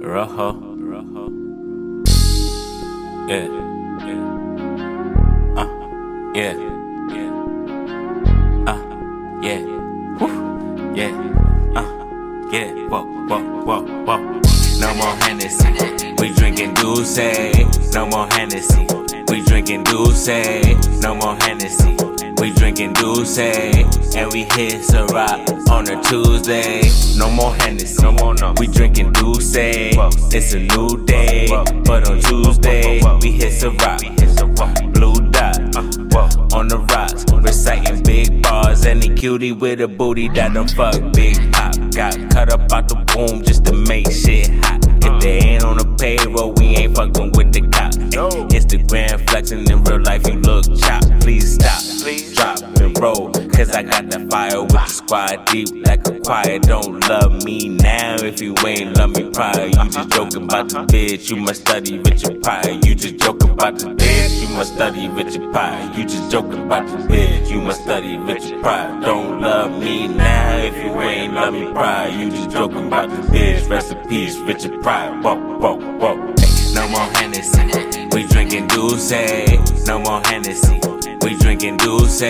Rojo. Rojo. Yeah. Yeah. Uh. Yeah. Yeah. Uh. Yeah. Woo. Yeah. Uh. Yeah. Whoa. Whoa. Whoa. Whoa. No more Hennessy. We drinking Douce. No more Hennessy. We drinking Douce. Eh? No more Hennessy. We drinking Douce, eh? and we hit Ciroc on a Tuesday. No more Hennessy, no more no. We drinking Douce, eh? it's a new day. But on Tuesday, we hit Ciroc, blue dot uh, on the rocks, reciting big bars. Any cutie with a booty that don't fuck big pop. Got cut up out the womb just to make shit hot. If they ain't on the payroll, we ain't fucking with fire with the squad deep like a choir. Don't love me now if you ain't love me prior. You just joking about the bitch, you must study Richard Pryor. You just joking about the bitch, you must study Richard Pryor. You just joking about the bitch, you must study Richard Pryor. Don't love me now if you ain't love me prior. You just joking about the bitch, peace, Richard Pryor. Whoa, whoa, whoa. Hey, no more Hennessy, we drinking Douce. Say, no more Hennessy. We drinking Douce,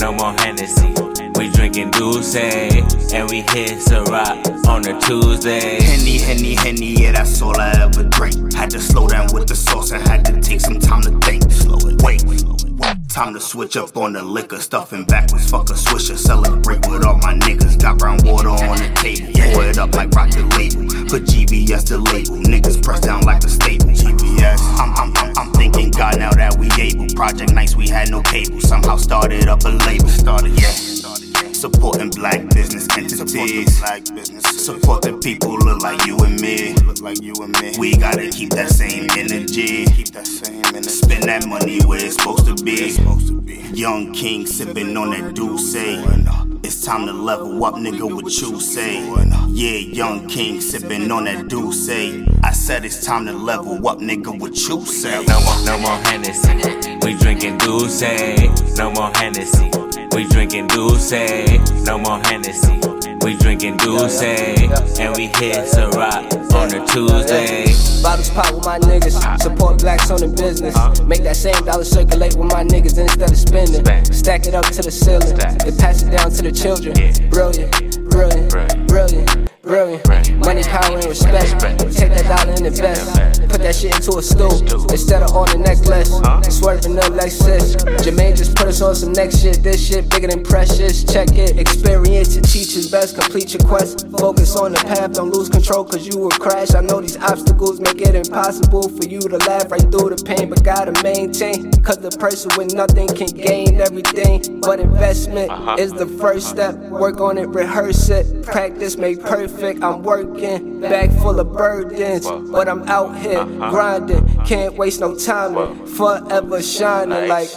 no more Hennessy. We drinking Douce, and we hit Ciroc on a Tuesday. Henny, Henny, Henny, yeah, that's all I ever drink. Had to slow down with the sauce and had to take some time to think. Slow it, wait. Time to switch up on the liquor, stuffing backwards, fuck a swisher. Celebrate with all my niggas. Got brown water on the table, pour it up like rocket label. Put GBS to label, niggas press down like a staple. GBS, I'm, I'm, I'm, I'm thinking God now that we able. Project nights, we had no cable. Somehow started up a label. Supporting black business entities. the people look like you and me. We gotta keep that same energy. Spend that money where it's supposed to be. Young king sipping on that Douce. It's time to level up, nigga, what you say. Yeah, young king sipping on that Douce. I said it's time to level up, nigga, what you say. No more, no more Hennessy. We drinking Douce, no more Hennessy. We drinking Douce, eh? no more Hennessy. We drinking Douce, eh? and we hit Ciroc on a Tuesday. Bottles pop with my niggas. Support blacks on the business. Make that same dollar circulate with my niggas instead of spending. Stack it up to the ceiling and pass it down to the children. Brilliant, brilliant, brilliant, brilliant. Money, power, and respect. Take that dollar and invest. Put that shit into a stool instead of on a necklace. The Lexus. Jermaine just put us on some next shit. This shit bigger than precious. Check it. Experience it teaches best. Complete your quest. Focus on the path. Don't lose control cause you will crash. I know these obstacles make it impossible for you to laugh right through the pain, but gotta maintain. Cause the person with nothing can gain everything. But investment uh-huh. is the first step. Work on it, rehearse it. Practice make perfect. I'm working, Back full of burdens. But I'm out here uh-huh. grinding. Can't waste no time, forever shining like.